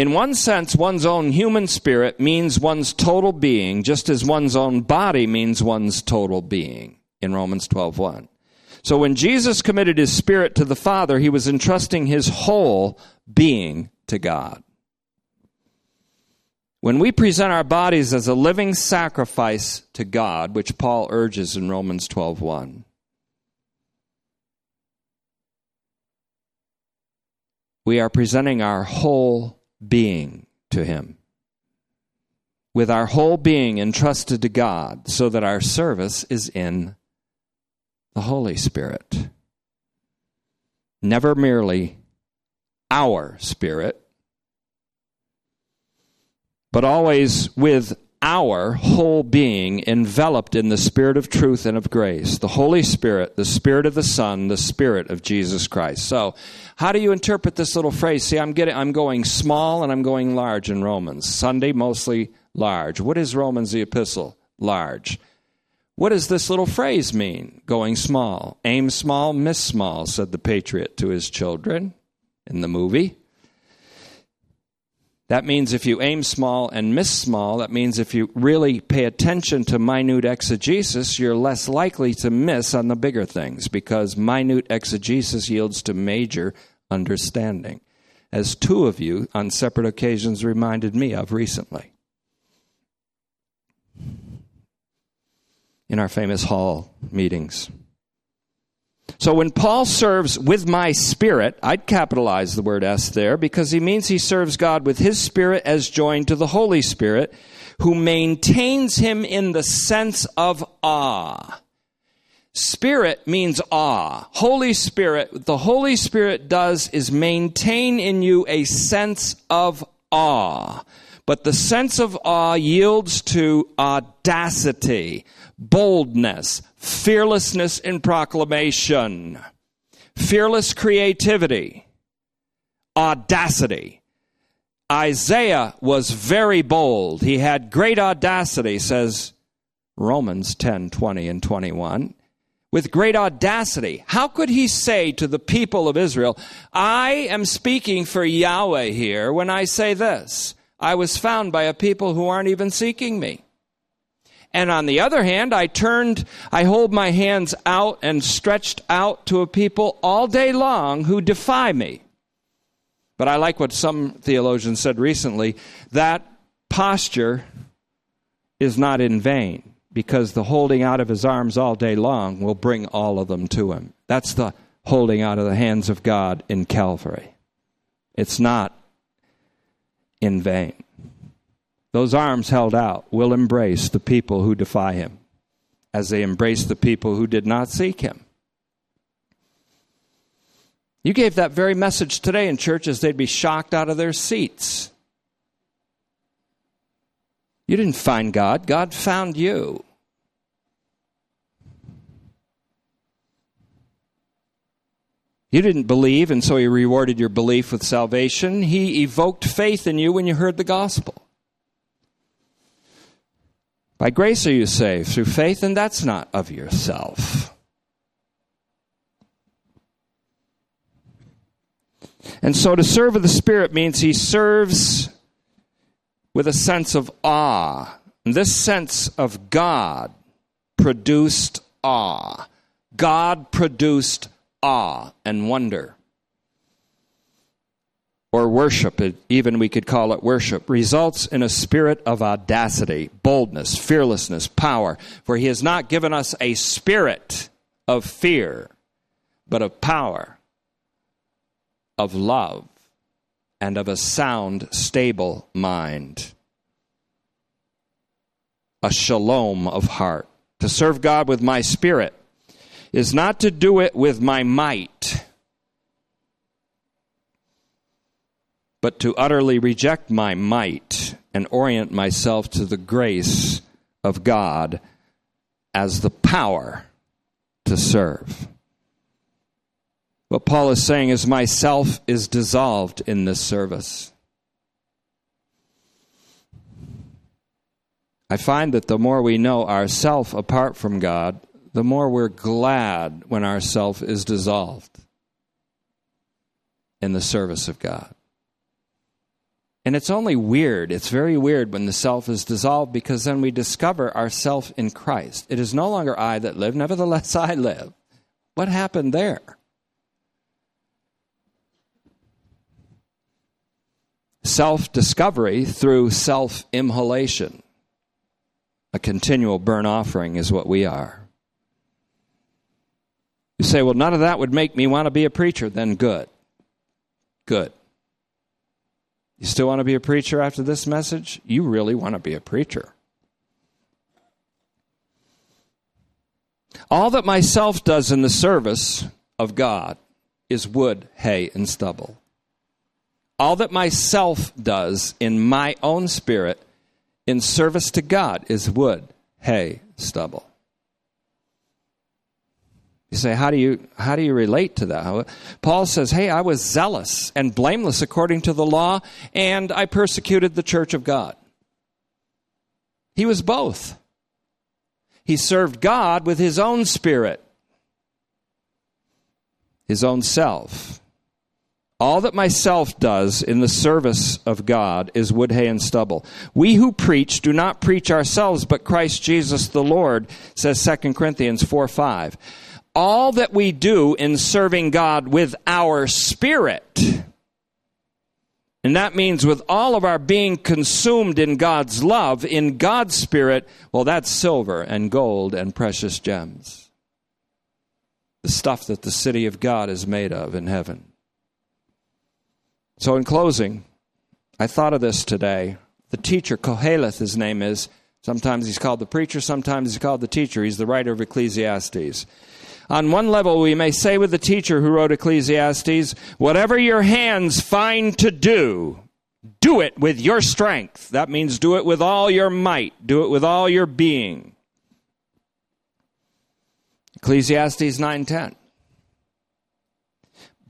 In one sense, one's own human spirit means one's total being, just as one's own body means one's total being in Romans 12:1. So when Jesus committed his spirit to the Father, he was entrusting his whole being to God. When we present our bodies as a living sacrifice to God, which Paul urges in Romans 12:1, we are presenting our whole being to him. With our whole being entrusted to God so that our service is in the Holy Spirit. Never merely our spirit, but always with our whole being enveloped in the Spirit of truth and of grace, the Holy Spirit, the Spirit of the Son, the Spirit of Jesus Christ. So, how do you interpret this little phrase? See, I'm getting, I'm going small and I'm going large in Romans. Sunday mostly large. What is Romans the epistle? Large. What does this little phrase mean? Going small. Aim small, miss small, said the patriot to his children in the movie. That means if you aim small and miss small, that means if you really pay attention to minute exegesis, you're less likely to miss on the bigger things because minute exegesis yields to major understanding, as two of you on separate occasions reminded me of recently. In our famous hall meetings. So when Paul serves with my spirit, I'd capitalize the word S there because he means he serves God with his spirit as joined to the Holy Spirit, who maintains him in the sense of awe. Spirit means awe. Holy Spirit, the Holy Spirit does is maintain in you a sense of awe. But the sense of awe yields to audacity, boldness, fearlessness in proclamation, fearless creativity, audacity. Isaiah was very bold. He had great audacity, says Romans 10 20 and 21. With great audacity. How could he say to the people of Israel, I am speaking for Yahweh here when I say this? I was found by a people who aren't even seeking me. And on the other hand, I turned, I hold my hands out and stretched out to a people all day long who defy me. But I like what some theologians said recently that posture is not in vain because the holding out of his arms all day long will bring all of them to him. That's the holding out of the hands of God in Calvary. It's not in vain. Those arms held out will embrace the people who defy him, as they embrace the people who did not seek him. You gave that very message today in churches, they'd be shocked out of their seats. You didn't find God, God found you. You didn't believe, and so He rewarded your belief with salvation. He evoked faith in you when you heard the gospel. By grace are you saved through faith, and that's not of yourself. And so to serve with the Spirit means he serves with a sense of awe, This sense of God produced awe. God produced awe and wonder. Or worship, even we could call it worship, results in a spirit of audacity, boldness, fearlessness, power. For he has not given us a spirit of fear, but of power, of love, and of a sound, stable mind. A shalom of heart. To serve God with my spirit is not to do it with my might, but to utterly reject my might and orient myself to the grace of God as the power to serve. What Paul is saying is, myself is dissolved in this service. I find that the more we know ourself apart from God, the more we're glad when our self is dissolved in the service of God. And it's only weird, it's very weird when the self is dissolved because then we discover ourself in Christ. It is no longer I that live, nevertheless I live. What happened there? Self discovery through self immolation. A continual burnt offering is what we are. You say, well, none of that would make me want to be a preacher. Then good. Good. You still want to be a preacher after this message? You really want to be a preacher. All that myself does in the service of God is wood, hay, and stubble. All that myself does in my own spirit in service to God is wood, hay, stubble. You say, how do you how do you relate to that? Paul says, "Hey, I was zealous and blameless according to the law, and I persecuted the church of God." He was both. He served God with his own spirit, his own self. All that myself does in the service of God is wood, hay, and stubble. We who preach do not preach ourselves, but Christ Jesus the Lord, says 2 Corinthians 4 5 all that we do in serving God with our spirit, and that means with all of our being consumed in God's love, in God's spirit, well, that's silver and gold and precious gems. The stuff that the city of God is made of in heaven. So, in closing, I thought of this today. The teacher, Koheleth, his name is. Sometimes he's called the preacher, sometimes he's called the teacher. He's the writer of Ecclesiastes. On one level, we may say with the teacher who wrote Ecclesiastes, whatever your hands find to do, do it with your strength. That means do it with all your might, do it with all your being. Ecclesiastes 9:10.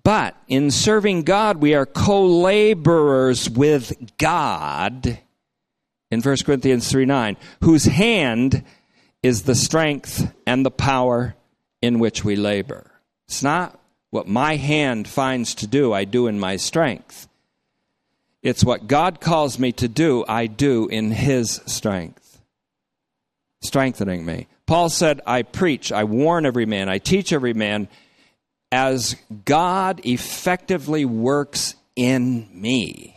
But in serving God, we are co-laborers with God in 1 Corinthians 3 9, whose hand is the strength and the power in which we labor. It's not what my hand finds to do, I do in my strength. It's what God calls me to do, I do in His strength, strengthening me. Paul said, I preach, I warn every man, I teach every man as God effectively works in me.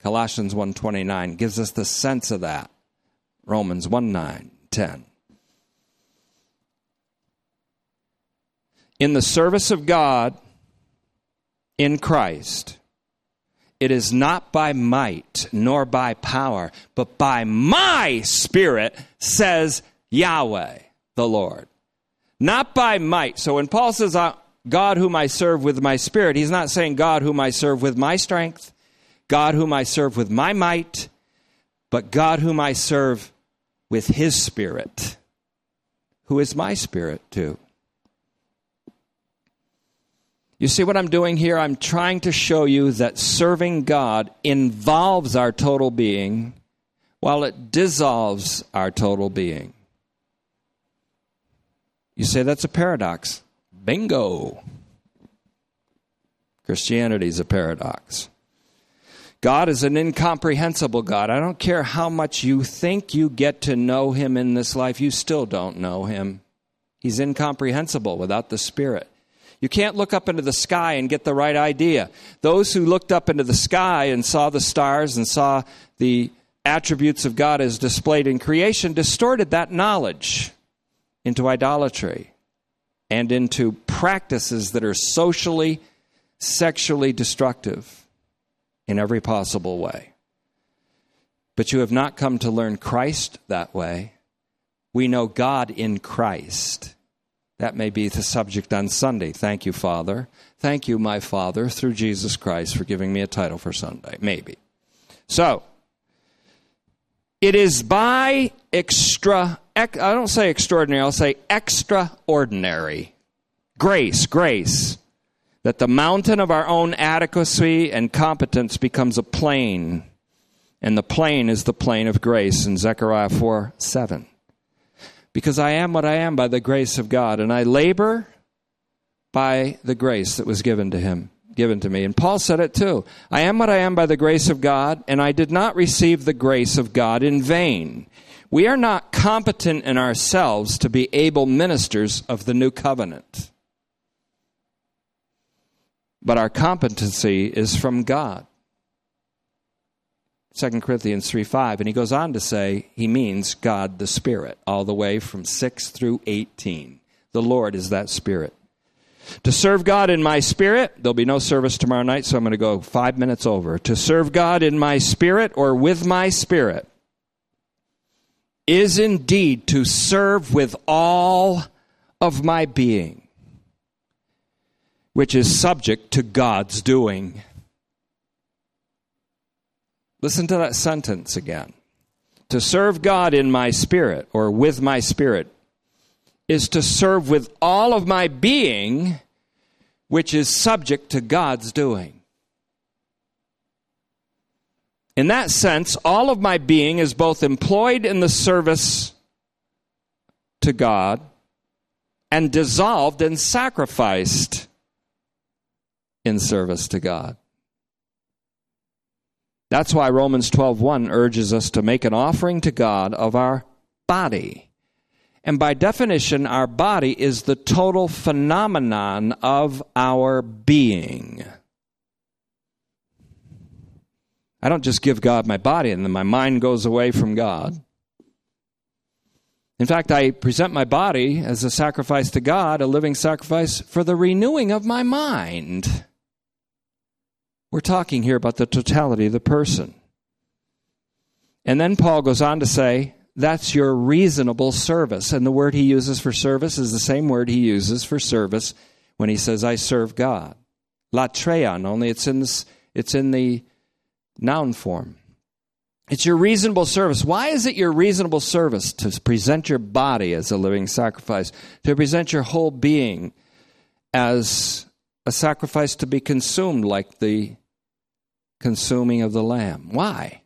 Colossians 1:29 gives us the sense of that. Romans 1 9, 10. In the service of God in Christ, it is not by might nor by power, but by my spirit, says Yahweh, the Lord. Not by might. So when Paul says, God whom I serve with my spirit, he's not saying God whom I serve with my strength, God whom I serve with my might, but God whom I serve with his spirit, who is my spirit too. You see what I'm doing here? I'm trying to show you that serving God involves our total being while it dissolves our total being. You say that's a paradox. Bingo. Christianity is a paradox. God is an incomprehensible God. I don't care how much you think you get to know Him in this life, you still don't know Him. He's incomprehensible without the Spirit. You can't look up into the sky and get the right idea. Those who looked up into the sky and saw the stars and saw the attributes of God as displayed in creation distorted that knowledge into idolatry and into practices that are socially, sexually destructive in every possible way. But you have not come to learn Christ that way. We know God in Christ. That may be the subject on Sunday. Thank you, Father. Thank you, my Father, through Jesus Christ, for giving me a title for Sunday. Maybe. So, it is by extra, I don't say extraordinary, I'll say extraordinary grace, grace, that the mountain of our own adequacy and competence becomes a plain. And the plain is the plain of grace in Zechariah 4 7 because I am what I am by the grace of God, and I labor by the grace that was given to him, given to me. And Paul said it too. I am what I am by the grace of God, and I did not receive the grace of God in vain. We are not competent in ourselves to be able ministers of the new covenant. But our competency is from God. 2 Corinthians 3 5. And he goes on to say he means God the Spirit, all the way from 6 through 18. The Lord is that Spirit. To serve God in my spirit, there'll be no service tomorrow night, so I'm going to go five minutes over. To serve God in my spirit or with my spirit is indeed to serve with all of my being, which is subject to God's doing. Listen to that sentence again. To serve God in my spirit or with my spirit is to serve with all of my being, which is subject to God's doing. In that sense, all of my being is both employed in the service to God and dissolved and sacrificed in service to God. That's why Romans 12:1 urges us to make an offering to God of our body. And by definition, our body is the total phenomenon of our being. I don't just give God my body and then my mind goes away from God. In fact, I present my body as a sacrifice to God, a living sacrifice for the renewing of my mind. We're talking here about the totality of the person. And then Paul goes on to say, that's your reasonable service. And the word he uses for service is the same word he uses for service when he says, I serve God. Latreon, only it's in, this, it's in the noun form. It's your reasonable service. Why is it your reasonable service to present your body as a living sacrifice, to present your whole being as a sacrifice to be consumed like the consuming of the lamb. Why?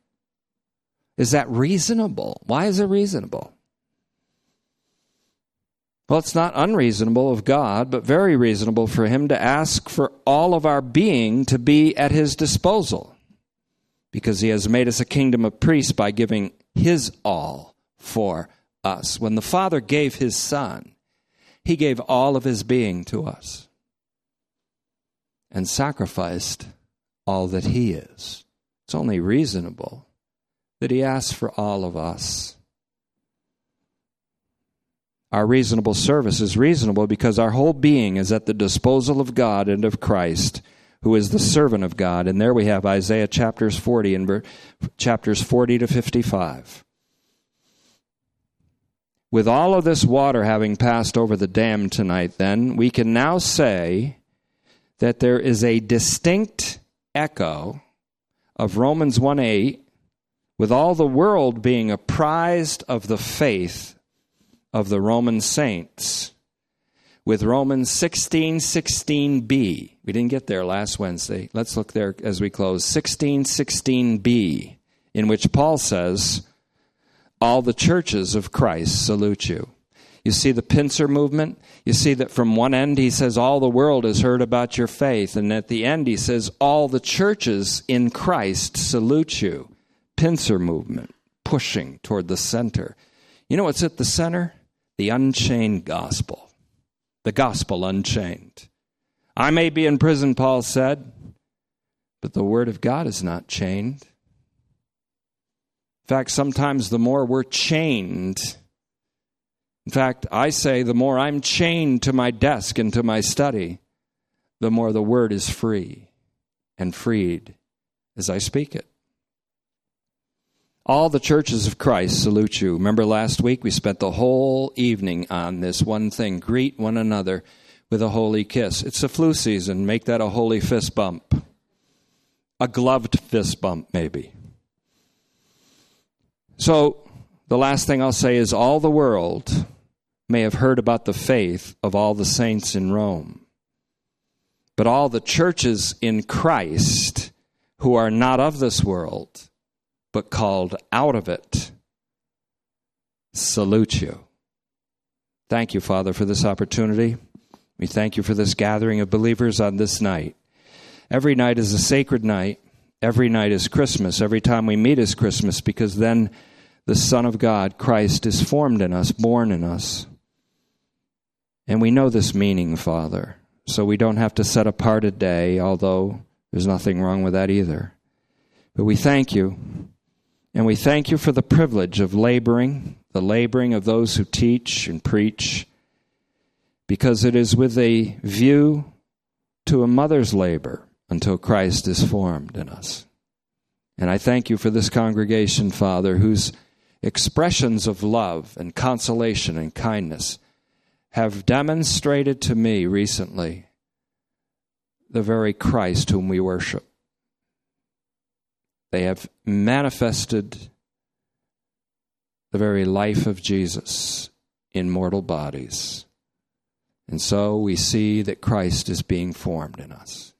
Is that reasonable? Why is it reasonable? Well, it's not unreasonable of God, but very reasonable for Him to ask for all of our being to be at His disposal because He has made us a kingdom of priests by giving His all for us. When the Father gave His Son, He gave all of His being to us and sacrificed all that He is. It's only reasonable that He asks for all of us. Our reasonable service is reasonable because our whole being is at the disposal of God and of Christ, who is the servant of God. And there we have Isaiah chapters 40 and chapters 40 to 55. With all of this water having passed over the dam tonight, then, we can now say that there is a distinct echo of Romans 1 8, with all the world being apprised of the faith of the Roman saints, with Romans 16 16b. We didn't get there last Wednesday. Let's look there as we close. 16 16b, in which Paul says, All the churches of Christ salute you. You see the pincer movement? You see that from one end he says, All the world has heard about your faith. And at the end he says, All the churches in Christ salute you. Pincer movement, pushing toward the center. You know what's at the center? The unchained gospel. The gospel unchained. I may be in prison, Paul said, but the word of God is not chained. In fact, sometimes the more we're chained, in fact, I say the more I'm chained to my desk and to my study, the more the word is free and freed as I speak it. All the churches of Christ salute you. Remember last week we spent the whole evening on this one thing greet one another with a holy kiss. It's a flu season. Make that a holy fist bump, a gloved fist bump, maybe. So, the last thing I'll say is all the world may have heard about the faith of all the saints in Rome. But all the churches in Christ who are not of this world, but called out of it, salute you. Thank you, Father, for this opportunity. We thank you for this gathering of believers on this night. Every night is a sacred night. Every night is Christmas. Every time we meet is Christmas because then the Son of God, Christ, is formed in us, born in us. And we know this meaning, Father, so we don't have to set apart a day, although there's nothing wrong with that either. But we thank you, and we thank you for the privilege of laboring, the laboring of those who teach and preach, because it is with a view to a mother's labor until Christ is formed in us. And I thank you for this congregation, Father, whose expressions of love and consolation and kindness have demonstrated to me recently the very Christ whom we worship. They have manifested the very life of Jesus in mortal bodies. And so we see that Christ is being formed in us.